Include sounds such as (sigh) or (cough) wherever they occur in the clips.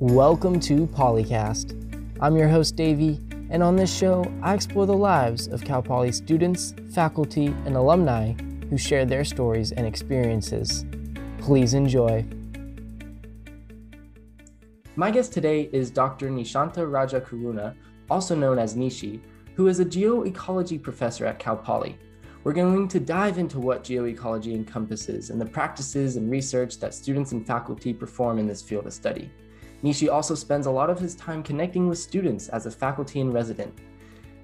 Welcome to Polycast. I'm your host, Davey, and on this show, I explore the lives of Cal Poly students, faculty, and alumni who share their stories and experiences. Please enjoy. My guest today is Dr. Nishanta Rajakaruna, also known as Nishi, who is a geoecology professor at Cal Poly. We're going to dive into what geoecology encompasses and the practices and research that students and faculty perform in this field of study. Nishi also spends a lot of his time connecting with students as a faculty and resident.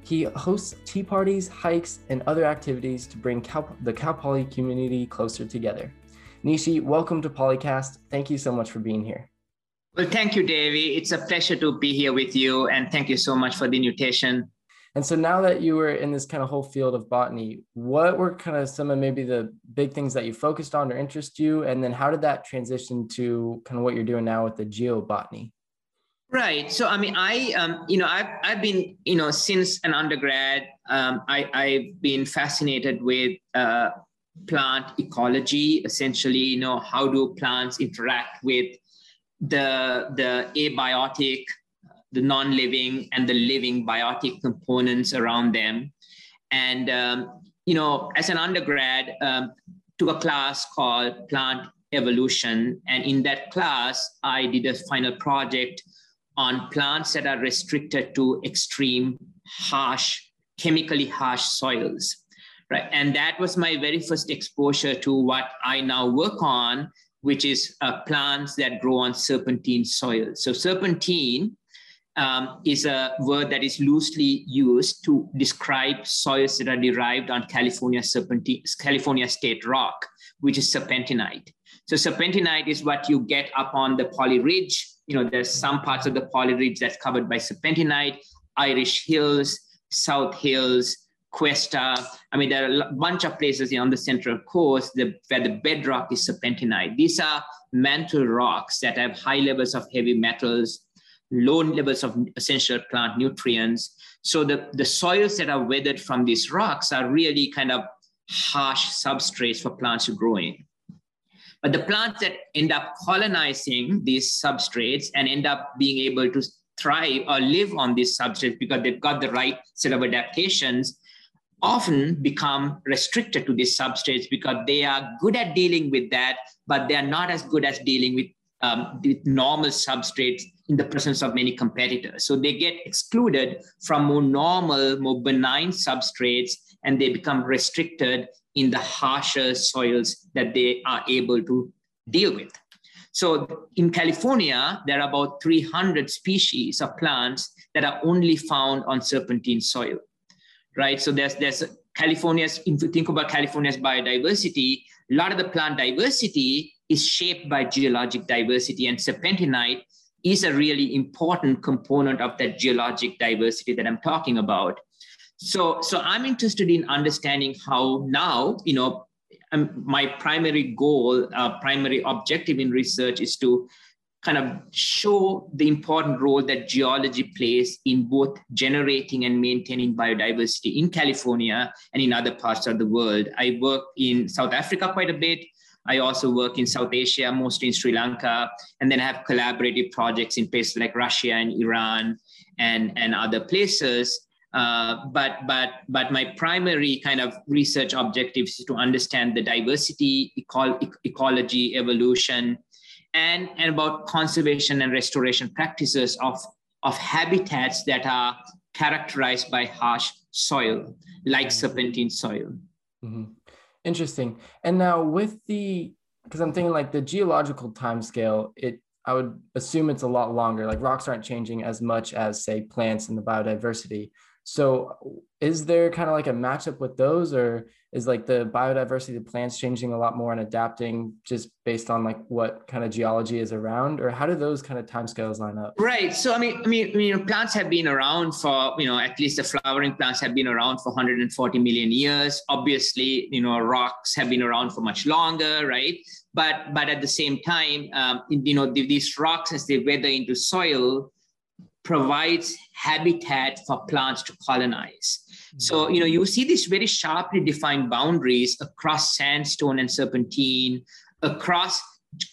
He hosts tea parties, hikes, and other activities to bring Cal- the Cal Poly community closer together. Nishi, welcome to Polycast. Thank you so much for being here. Well, thank you, Davey. It's a pleasure to be here with you, and thank you so much for the invitation. And so now that you were in this kind of whole field of botany, what were kind of some of maybe the big things that you focused on or interest you? And then how did that transition to kind of what you're doing now with the geobotany? Right. So, I mean, I, um, you know, I've, I've been, you know, since an undergrad, um, I, I've been fascinated with uh, plant ecology, essentially, you know, how do plants interact with the, the abiotic the non-living and the living biotic components around them. And, um, you know, as an undergrad, um, took a class called Plant Evolution. And in that class, I did a final project on plants that are restricted to extreme, harsh, chemically harsh soils. Right. And that was my very first exposure to what I now work on, which is uh, plants that grow on serpentine soil. So serpentine um, is a word that is loosely used to describe soils that are derived on California California state rock, which is serpentinite. So serpentinite is what you get up on the Poly Ridge. You know, there's some parts of the Poly Ridge that's covered by serpentinite, Irish Hills, South Hills, Cuesta. I mean, there are a bunch of places on the Central Coast where the bedrock is serpentinite. These are mantle rocks that have high levels of heavy metals, low levels of essential plant nutrients. So the, the soils that are weathered from these rocks are really kind of harsh substrates for plants to grow in. But the plants that end up colonizing these substrates and end up being able to thrive or live on these substrates because they've got the right set of adaptations often become restricted to these substrates because they are good at dealing with that, but they are not as good as dealing with um, the normal substrates in the presence of many competitors. So they get excluded from more normal, more benign substrates, and they become restricted in the harsher soils that they are able to deal with. So in California, there are about 300 species of plants that are only found on serpentine soil, right? So there's, there's California's, if you think about California's biodiversity, a lot of the plant diversity is shaped by geologic diversity and serpentinite is a really important component of that geologic diversity that I'm talking about. So, so I'm interested in understanding how now, you know, um, my primary goal, uh, primary objective in research is to kind of show the important role that geology plays in both generating and maintaining biodiversity in California and in other parts of the world. I work in South Africa quite a bit. I also work in South Asia, mostly in Sri Lanka, and then I have collaborative projects in places like Russia and Iran and, and other places. Uh, but but but my primary kind of research objective is to understand the diversity, eco- ecology, evolution, and and about conservation and restoration practices of of habitats that are characterized by harsh soil, like serpentine soil. Mm-hmm. Interesting. And now with the, because I'm thinking like the geological time scale, it I would assume it's a lot longer. Like rocks aren't changing as much as say plants and the biodiversity. So is there kind of like a matchup with those or is like the biodiversity of plants changing a lot more and adapting just based on like what kind of geology is around? Or how do those kind of timescales line up? Right so i mean i mean you know plants have been around for you know at least the flowering plants have been around for 140 million years. Obviously you know rocks have been around for much longer right? But but at the same time um, you know these rocks as they weather into soil provides habitat for plants to colonize. So, you know, you see these very sharply defined boundaries across sandstone and serpentine, across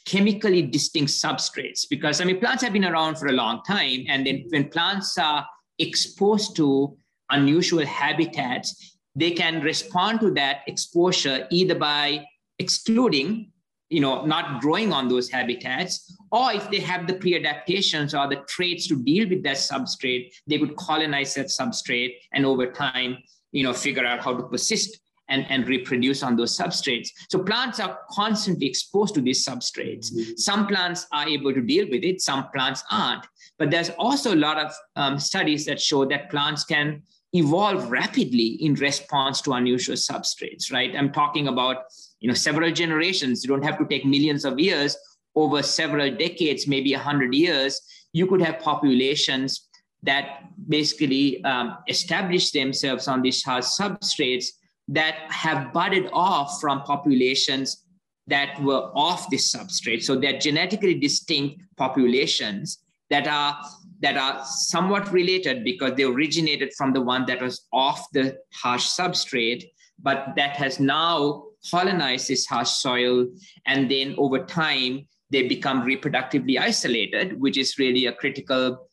chemically distinct substrates because I mean plants have been around for a long time, and then when plants are exposed to unusual habitats, they can respond to that exposure either by excluding, you know, not growing on those habitats, or if they have the pre-adaptations or the traits to deal with that substrate, they could colonize that substrate and over time, you know, figure out how to persist and, and reproduce on those substrates. So plants are constantly exposed to these substrates. Mm-hmm. Some plants are able to deal with it, some plants aren't. But there's also a lot of um, studies that show that plants can evolve rapidly in response to unusual substrates, right? I'm talking about you know several generations. You don't have to take millions of years over several decades, maybe a hundred years. You could have populations that basically um, establish themselves on these hard substrates that have budded off from populations that were off this substrate. So they're genetically distinct populations that are that are somewhat related because they originated from the one that was off the harsh substrate, but that has now colonized this harsh soil. And then over time, they become reproductively isolated, which is really a critical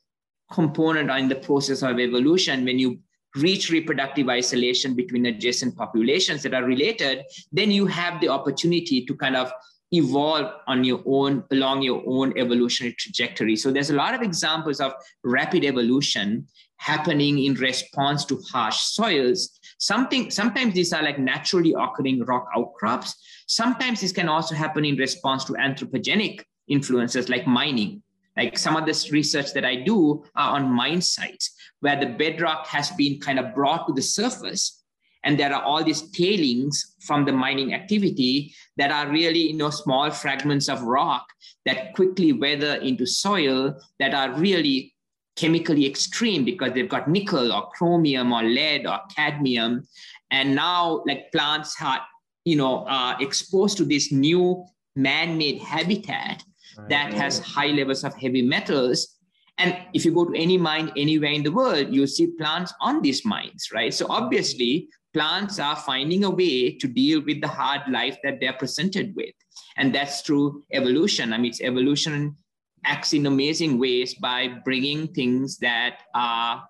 component in the process of evolution. When you reach reproductive isolation between adjacent populations that are related, then you have the opportunity to kind of evolve on your own along your own evolutionary trajectory. So there's a lot of examples of rapid evolution happening in response to harsh soils. Something sometimes these are like naturally occurring rock outcrops. Sometimes this can also happen in response to anthropogenic influences like mining. Like some of this research that I do are on mine sites where the bedrock has been kind of brought to the surface and there are all these tailings from the mining activity that are really you know small fragments of rock that quickly weather into soil that are really chemically extreme because they've got nickel or chromium or lead or cadmium and now like plants are you know are exposed to this new man-made habitat right. that has high levels of heavy metals and if you go to any mine anywhere in the world, you see plants on these mines, right? So obviously, plants are finding a way to deal with the hard life that they're presented with. And that's through evolution. I mean, it's evolution acts in amazing ways by bringing things that are,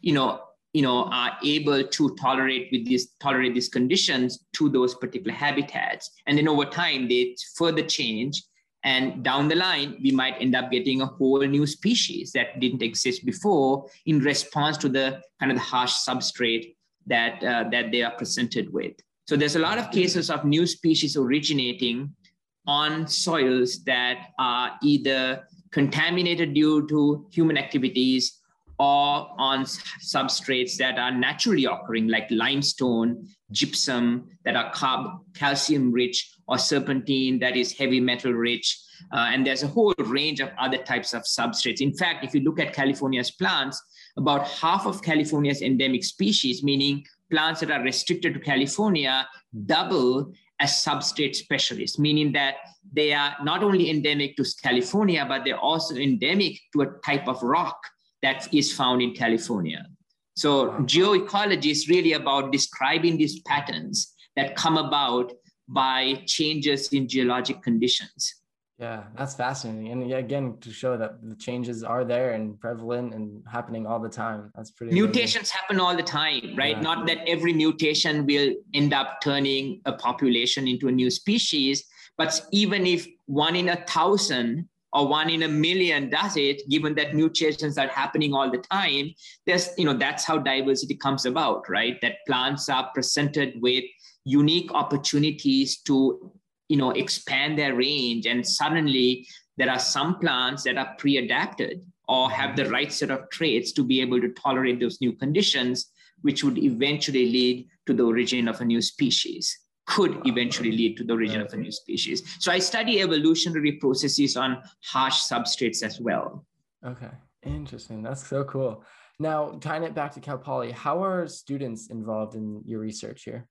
you know, you know, are able to tolerate with these tolerate these conditions to those particular habitats. And then over time, they further change and down the line, we might end up getting a whole new species that didn't exist before in response to the kind of the harsh substrate that, uh, that they are presented with. So there's a lot of cases of new species originating on soils that are either contaminated due to human activities or on substrates that are naturally occurring, like limestone, gypsum, that are carb, calcium rich, or serpentine that is heavy metal rich. Uh, and there's a whole range of other types of substrates. In fact, if you look at California's plants, about half of California's endemic species, meaning plants that are restricted to California, double as substrate specialists, meaning that they are not only endemic to California, but they're also endemic to a type of rock that is found in California. So geoecology is really about describing these patterns that come about by changes in geologic conditions. Yeah, that's fascinating. And again, to show that the changes are there and prevalent and happening all the time. That's pretty mutations amazing. happen all the time, right? Yeah. Not that every mutation will end up turning a population into a new species, but even if one in a thousand or one in a million does it, given that mutations are happening all the time, there's, you know, that's how diversity comes about, right? That plants are presented with unique opportunities to you know expand their range and suddenly there are some plants that are pre-adapted or have the right set of traits to be able to tolerate those new conditions which would eventually lead to the origin of a new species could eventually lead to the origin of a new species. So i study evolutionary processes on harsh substrates as well. Okay interesting. That's so cool. Now tying it back to cal poly how are students involved in your research here?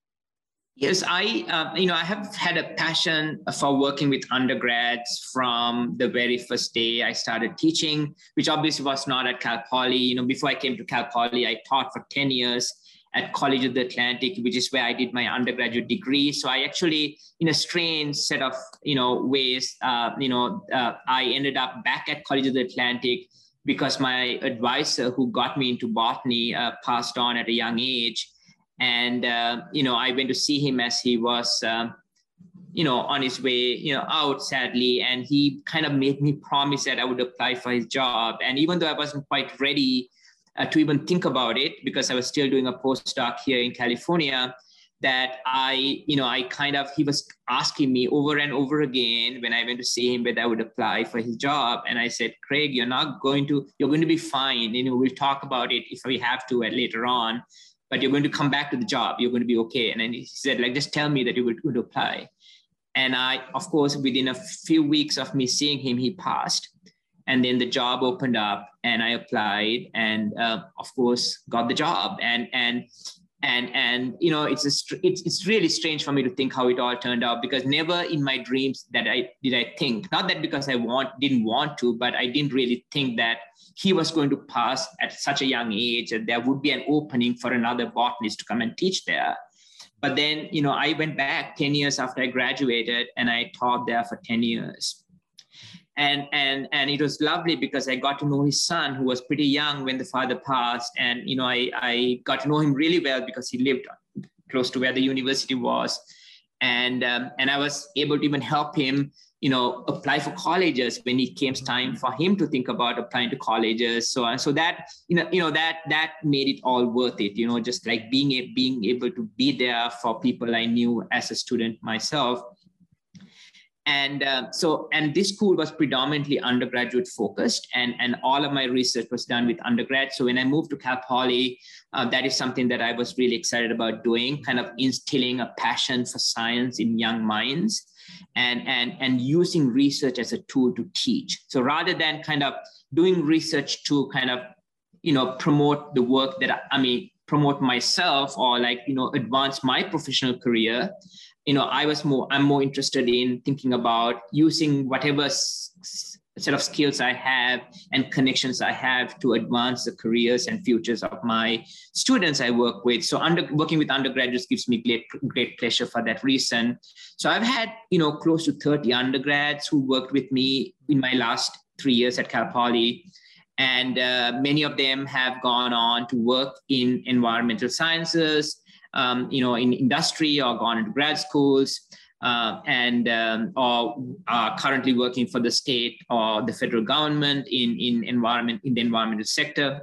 Yes, I uh, you know I have had a passion for working with undergrads from the very first day I started teaching, which obviously was not at Cal Poly. You know, before I came to Cal Poly, I taught for ten years at College of the Atlantic, which is where I did my undergraduate degree. So I actually, in a strange set of you know ways, uh, you know, uh, I ended up back at College of the Atlantic because my advisor, who got me into botany, uh, passed on at a young age, and uh, you know I went to see him as he was. Um, you know, on his way, you know, out sadly. And he kind of made me promise that I would apply for his job. And even though I wasn't quite ready uh, to even think about it because I was still doing a postdoc here in California, that I, you know, I kind of, he was asking me over and over again when I went to see him whether I would apply for his job. And I said, Craig, you're not going to, you're going to be fine. You know, we'll talk about it if we have to at later on, but you're going to come back to the job. You're going to be okay. And then he said, like, just tell me that you would, would apply. And I, of course, within a few weeks of me seeing him, he passed. And then the job opened up, and I applied, and uh, of course, got the job. And and and and you know, it's a it's it's really strange for me to think how it all turned out because never in my dreams that I did I think not that because I want didn't want to, but I didn't really think that he was going to pass at such a young age and there would be an opening for another botanist to come and teach there but then, you know, I went back 10 years after I graduated and I taught there for 10 years. And, and, and it was lovely because I got to know his son who was pretty young when the father passed. And, you know, I, I got to know him really well because he lived close to where the university was. And, um, and I was able to even help him you know apply for colleges when it came time for him to think about applying to colleges so and so that you know you know that that made it all worth it you know just like being a, being able to be there for people i knew as a student myself and uh, so and this school was predominantly undergraduate focused and and all of my research was done with undergrad so when i moved to cal poly uh, that is something that i was really excited about doing kind of instilling a passion for science in young minds and, and, and using research as a tool to teach. So rather than kind of doing research to kind of, you know, promote the work that I, I mean, promote myself or like, you know, advance my professional career, you know, I was more, I'm more interested in thinking about using whatever set of skills I have and connections I have to advance the careers and futures of my students I work with. So under, working with undergraduates gives me great, great pleasure for that reason. So I've had, you know, close to 30 undergrads who worked with me in my last three years at Cal Poly. And uh, many of them have gone on to work in environmental sciences, um, you know, in industry or gone into grad schools uh, and um, or are currently working for the state or the federal government in, in environment in the environmental sector.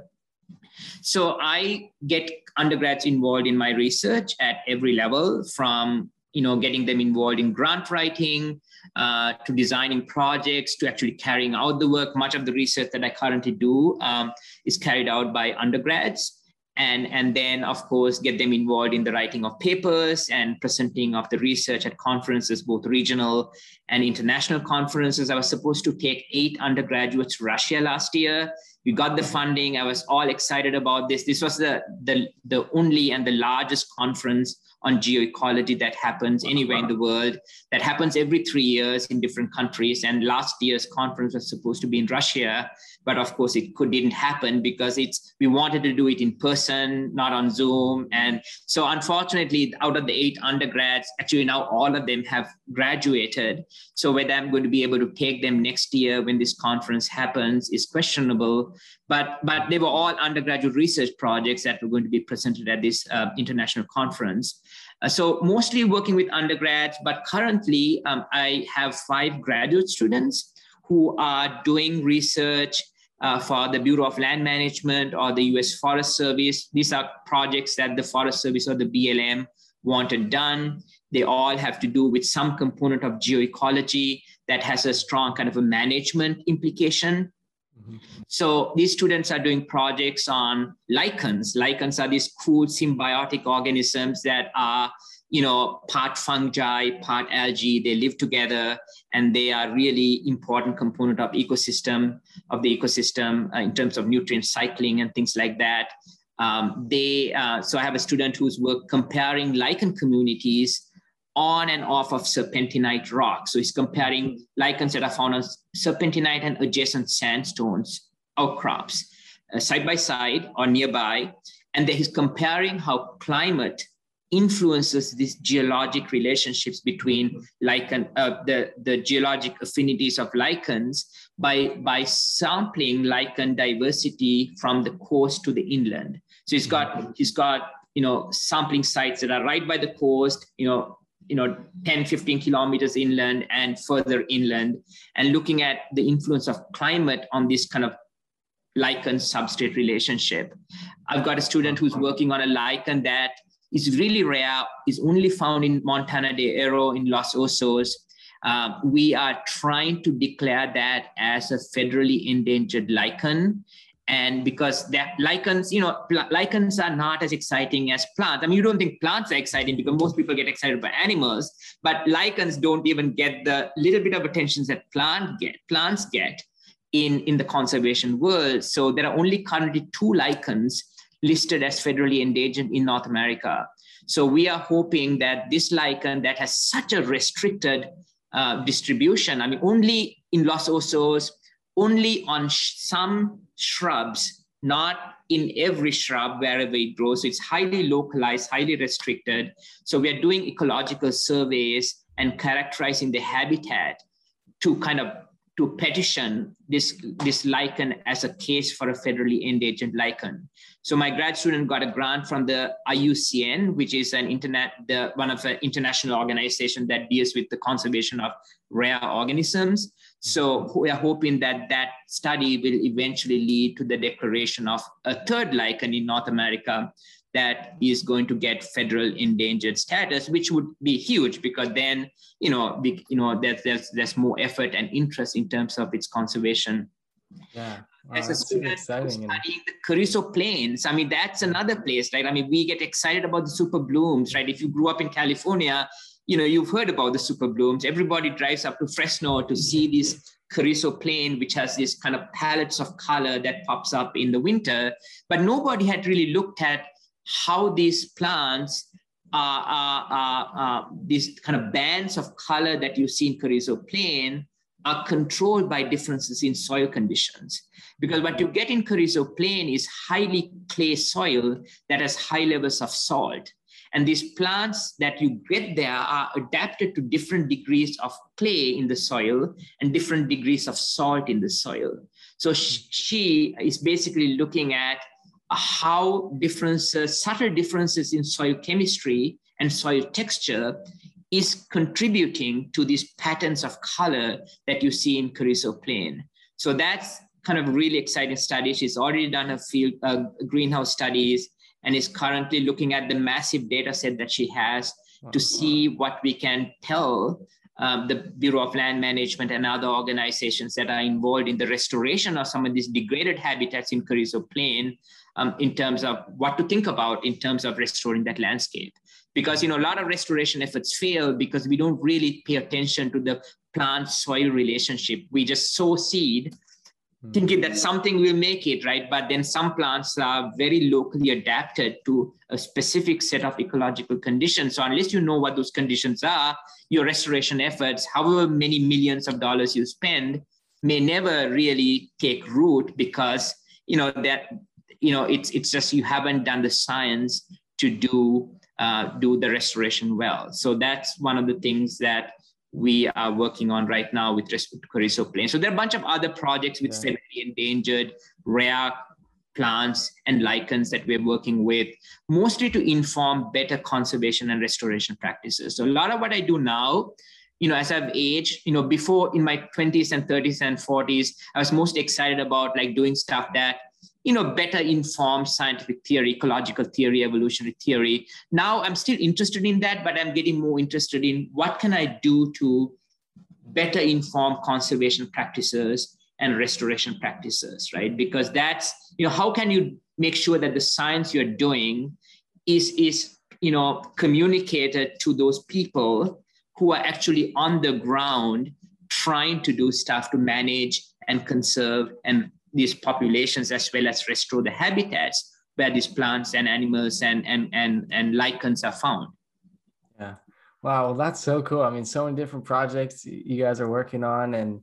So I get undergrads involved in my research at every level, from you know getting them involved in grant writing uh, to designing projects to actually carrying out the work. Much of the research that I currently do um, is carried out by undergrads and, and then of course get them involved in the writing of papers and presenting of the research at conferences both regional and international conferences. I was supposed to take eight undergraduates to russia last year we got the funding. I was all excited about this. This was the the, the only and the largest conference on geoecology that happens anywhere in the world that happens every three years in different countries. And last year's conference was supposed to be in russia but of course it could didn't happen because it's we wanted to do it in person not on zoom. And so unfortunately out of the eight undergrads actually now all of them have graduated. So whether i'm going to be able to take them next year when this conference happens is questionable but but they were all undergraduate research projects that were going to be presented at this uh, international conference uh, so mostly working with undergrads but currently um, i have five graduate students who are doing research uh, for the Bureau of Land Management or the US Forest Service. These are projects that the Forest Service or the BLM wanted done. They all have to do with some component of geoecology that has a strong kind of a management implication. So these students are doing projects on lichens. Lichens are these cool symbiotic organisms that are you know, part fungi, part algae, they live together and they are really important component of ecosystem, of the ecosystem uh, in terms of nutrient cycling and things like that. Um, they, uh, so I have a student who's work comparing lichen communities on and off of serpentinite rock. So he's comparing lichens that are found on serpentinite and adjacent sandstones outcrops uh, side by side or nearby and then he's comparing how climate influences these geologic relationships between lichen, uh, the, the geologic affinities of lichens by, by sampling lichen diversity from the coast to the inland. So he's got, he's got, you know, sampling sites that are right by the coast, you know, you know 10 15 kilometers inland and further inland and looking at the influence of climate on this kind of lichen substrate relationship. I've got a student who's working on a lichen that is really rare is only found in Montaña de Oro in los osos. Uh, we are trying to declare that as a federally endangered lichen and because that lichens you know lichens are not as exciting as plants. I mean you don't think plants are exciting because most people get excited by animals but lichens don't even get the little bit of attention that plant get plants get in in the conservation world. So there are only currently two lichens listed as federally endangered in north america. So we are hoping that this lichen that has such a restricted uh, distribution i mean only in los osos only on sh- some shrubs, not in every shrub wherever it grows. So it's highly localized, highly restricted. So we are doing ecological surveys and characterizing the habitat to kind of to petition this, this lichen as a case for a federally endangered lichen. So my grad student got a grant from the IUCN, which is an internet, the, one of the international organization that deals with the conservation of rare organisms. So we are hoping that that study will eventually lead to the declaration of a third lichen in North America that is going to get federal endangered status, which would be huge because then you know you know there's, there's there's more effort and interest in terms of its conservation. Yeah. Wow, As a student studying the Carrizo Plains, I mean that's another place, right? I mean we get excited about the super blooms, right? If you grew up in California, you know you've heard about the super blooms. Everybody drives up to Fresno to see this Carrizo Plain, which has this kind of palettes of color that pops up in the winter, but nobody had really looked at how these plants are, these kind of bands of color that you see in Carrizo Plain are controlled by differences in soil conditions. Because what you get in Carrizo Plain is highly clay soil that has high levels of salt. And these plants that you get there are adapted to different degrees of clay in the soil and different degrees of salt in the soil. So she is basically looking at how differences, subtle differences in soil chemistry and soil texture is contributing to these patterns of color that you see in Carrizo Plain. So that's kind of really exciting study. She's already done a field uh, greenhouse studies and is currently looking at the massive data set that she has to see what we can tell um, the Bureau of Land Management and other organizations that are involved in the restoration of some of these degraded habitats in Carrizo Plain um, in terms of what to think about in terms of restoring that landscape. Because you know a lot of restoration efforts fail because we don't really pay attention to the plant-soil relationship. We just sow seed. Thinking that something will make it right. But then some plants are very locally adapted to a specific set of ecological conditions. So unless you know what those conditions are, your restoration efforts, however many millions of dollars you spend, may never really take root because you know that you know it's it's just you haven't done the science to do uh, do the restoration well so that's one of the things that we are working on right now with respect to Carrizo Plain. So there are a bunch of other projects with yeah. federally endangered, rare plants and lichens that we're working with, mostly to inform better conservation and restoration practices. So a lot of what I do now, you know, as I've aged, you know, before in my 20s and 30s and 40s, I was most excited about like doing stuff that you know better informed scientific theory ecological theory evolutionary theory. Now i'm still interested in that but i'm getting more interested in what can i do to better inform conservation practices and restoration practices right? Because that's you know how can you make sure that the science you're doing is is you know communicated to those people who are actually on the ground trying to do stuff to manage and conserve and these populations as well as restore the habitats where these plants and animals and and and, and lichens are found. Yeah. Wow, well, that's so cool. I mean, so many different projects you guys are working on, and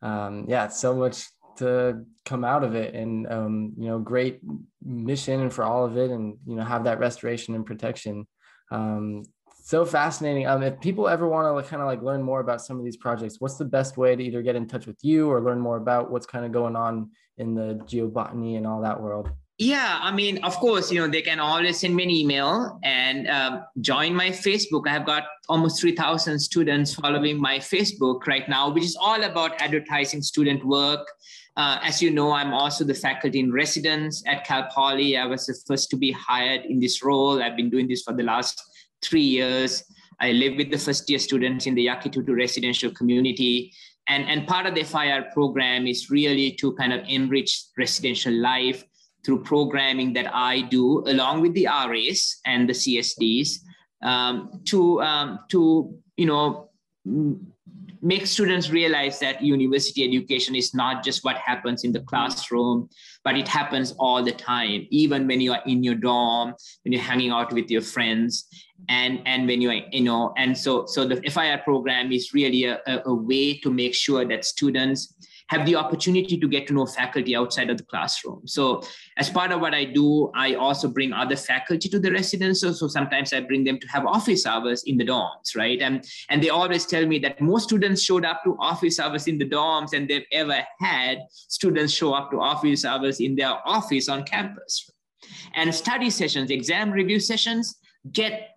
um, yeah, so much to come out of it and um, you know great mission and for all of it and you know have that restoration and protection um, so fascinating um, if people ever want to like, kind of like learn more about some of these projects what's the best way to either get in touch with you or learn more about what's kind of going on in the geobotany and all that world yeah, I mean, of course, you know, they can always send me an email and um, join my Facebook. I have got almost 3,000 students following my Facebook right now, which is all about advertising student work. Uh, as you know, I'm also the faculty in residence at Cal Poly. I was the first to be hired in this role. I've been doing this for the last three years. I live with the first year students in the Yakitutu residential community. And, and part of the FIR program is really to kind of enrich residential life through programming that I do along with the RAs and the CSDs um, to, um, to, you know, make students realize that university education is not just what happens in the classroom, but it happens all the time, even when you are in your dorm, when you're hanging out with your friends, and and when you're, you know, and so so the FIR program is really a, a way to make sure that students have the opportunity to get to know faculty outside of the classroom. So as part of what I do, I also bring other faculty to the residence. So, so sometimes I bring them to have office hours in the dorms, right? And, and they always tell me that most students showed up to office hours in the dorms and they've ever had students show up to office hours in their office on campus. And study sessions, exam review sessions get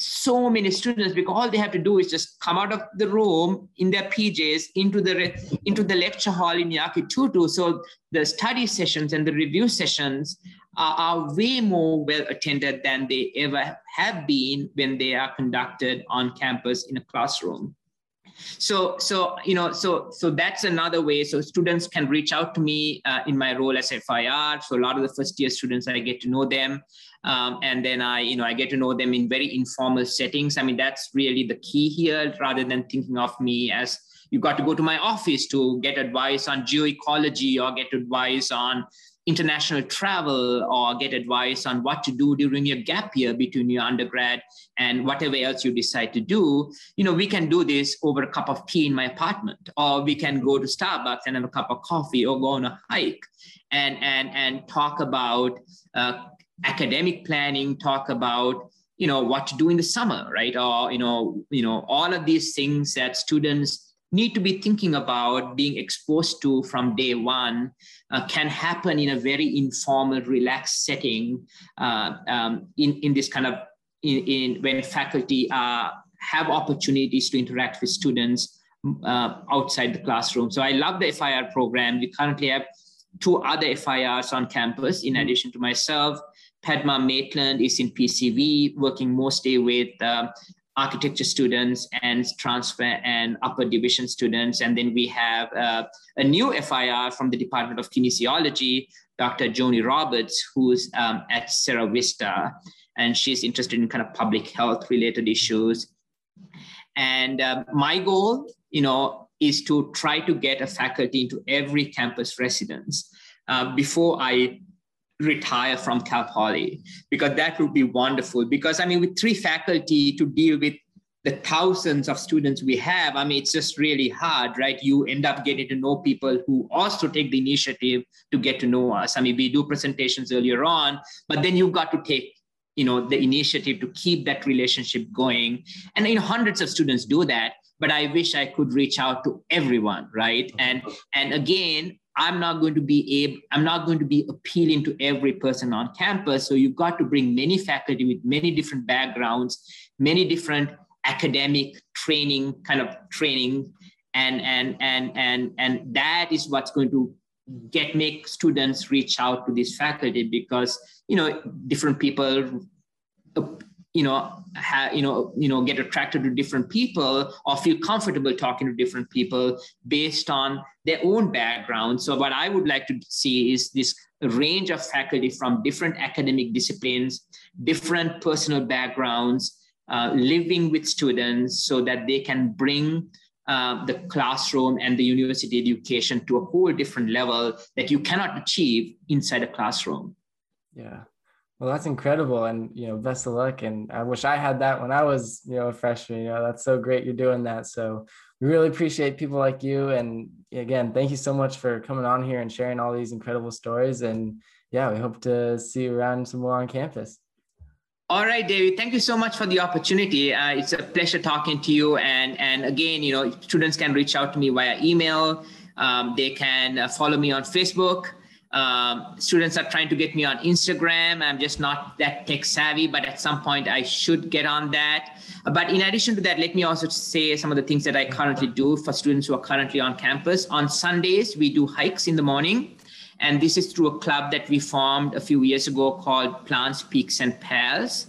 so many students because all they have to do is just come out of the room in their PJs into the into the lecture hall in Yakitutu. So the study sessions and the review sessions are, are way more well attended than they ever have been when they are conducted on campus in a classroom. So so you know so so that's another way. So students can reach out to me uh, in my role as fir so a lot of the first year students i get to know them um, and then i you know i get to know them in very informal settings. I mean that's really the key here rather than thinking of me as you've got to go to my office to get advice on geoecology or get advice on international travel or get advice on what to do during your gap year between your undergrad and whatever else you decide to do. You know we can do this over a cup of tea in my apartment or we can go to starbucks and have a cup of coffee or go on a hike and and and talk about uh, academic planning talk about you know what to do in the summer right or you know you know all of these things that students need to be thinking about being exposed to from day one uh, can happen in a very informal, relaxed setting uh, um, in, in this kind of in, in when faculty uh, have opportunities to interact with students uh, outside the classroom. So I love the FIR program. We currently have two other FIRs on campus in addition to myself. Padma Maitland is in PCV, working mostly with uh, architecture students and transfer and upper division students. And then we have uh, a new FIR from the Department of Kinesiology, Dr. Joni Roberts, who's um, at Sierra Vista, and she's interested in kind of public health related issues. And uh, my goal, you know, is to try to get a faculty into every campus residence. Uh, before I retire from Cal Poly because that would be wonderful. Because I mean, with three faculty to deal with the thousands of students we have, I mean, it's just really hard, right? You end up getting to know people who also take the initiative to get to know us. I mean, we do presentations earlier on, but then you've got to take you know the initiative to keep that relationship going and you know hundreds of students do that but i wish i could reach out to everyone right and and again I'm not going to be able, I'm not going to be appealing to every person on campus. So you've got to bring many faculty with many different backgrounds, many different academic training, kind of training, and and and and and that is what's going to get make students reach out to this faculty because you know different people you know ha, you know you know get attracted to different people or feel comfortable talking to different people based on their own background. So what i would like to see is this range of faculty from different academic disciplines different personal backgrounds uh, living with students so that they can bring uh, the classroom and the university education to a whole different level that you cannot achieve inside a classroom. Yeah Well, that's incredible, and you know, best of luck. And I wish I had that when I was, you know, a freshman. You know, that's so great you're doing that. So we really appreciate people like you. And again, thank you so much for coming on here and sharing all these incredible stories. And yeah, we hope to see you around some more on campus. All right, David. Thank you so much for the opportunity. Uh, it's a pleasure talking to you. And and again, you know, students can reach out to me via email. Um, they can uh, follow me on Facebook. Um, students are trying to get me on Instagram. I'm just not that tech savvy, but at some point I should get on that. But in addition to that, let me also say some of the things that I currently do for students who are currently on campus. On Sundays, we do hikes in the morning. And this is through a club that we formed a few years ago called Plants, Peaks, and Pals.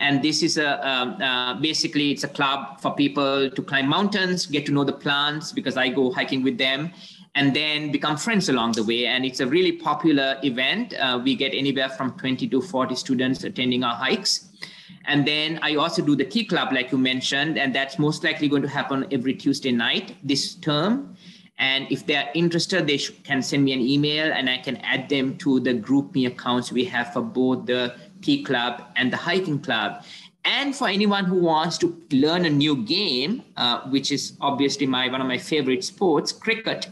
And this is a um, uh, basically it's a club for people to climb mountains, get to know the plants because I go hiking with them, and then become friends along the way. And it's a really popular event. Uh, we get anywhere from 20 to 40 students attending our hikes. And then I also do the Tea Club, like you mentioned, and that's most likely going to happen every Tuesday night this term. And if they're interested, they can send me an email and I can add them to the GroupMe accounts we have for both the Tea Club and the Hiking Club. And for anyone who wants to learn a new game, uh, which is obviously my one of my favorite sports, cricket,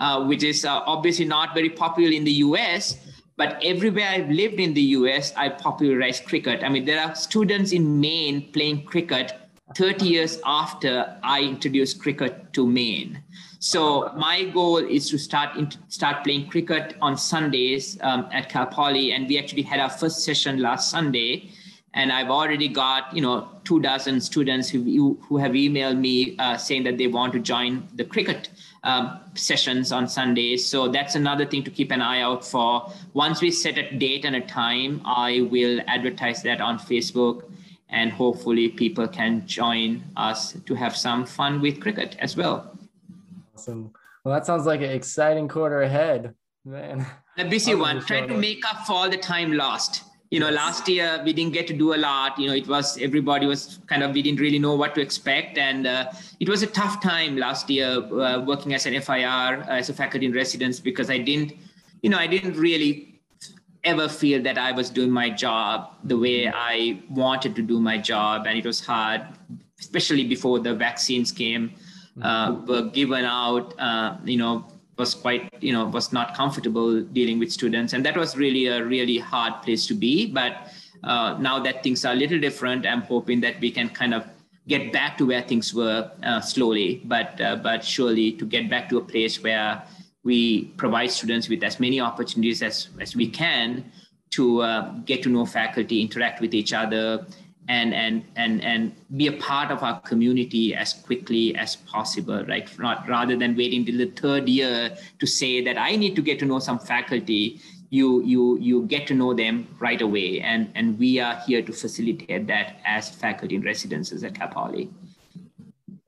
uh, which is uh, obviously not very popular in the US, but everywhere I've lived in the US, I popularized cricket. I mean, there are students in Maine playing cricket 30 years after I introduced cricket to Maine. So my goal is to start start playing cricket on Sundays um, at Cal Poly, and we actually had our first session last Sunday. And I've already got you know two dozen students who who have emailed me uh, saying that they want to join the cricket um, sessions on Sundays. So that's another thing to keep an eye out for. Once we set a date and a time, I will advertise that on Facebook, and hopefully people can join us to have some fun with cricket as well. Awesome. Well, that sounds like an exciting quarter ahead, man. A busy (laughs) one. Trying to make up for all the time lost. You know, last year we didn't get to do a lot. You know, it was everybody was kind of we didn't really know what to expect, and uh, it was a tough time last year uh, working as an FIR uh, as a faculty in residence because I didn't, you know, I didn't really ever feel that I was doing my job the way I wanted to do my job, and it was hard, especially before the vaccines came uh, were given out, uh, you know, was quite, you know, was not comfortable dealing with students. And that was really a really hard place to be. But uh, now that things are a little different, I'm hoping that we can kind of get back to where things were uh, slowly, but, uh, but surely to get back to a place where we provide students with as many opportunities as, as we can to uh, get to know faculty, interact with each other, and and and and be a part of our community as quickly as possible right? Not rather than waiting till the third year to say that i need to get to know some faculty you you you get to know them right away. And and we are here to facilitate that as faculty in residences at cal poly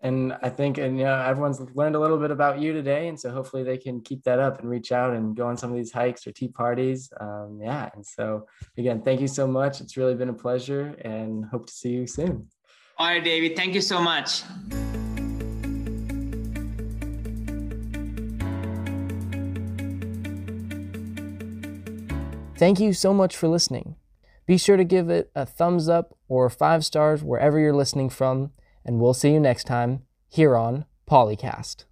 and I think, and you know, everyone's learned a little bit about you today, and so hopefully they can keep that up and reach out and go on some of these hikes or tea parties. Um, yeah, and so again, thank you so much. It's really been a pleasure, and hope to see you soon. All right, David. Thank you so much. Thank you so much for listening. Be sure to give it a thumbs up or five stars wherever you're listening from and we'll see you next time here on Polycast.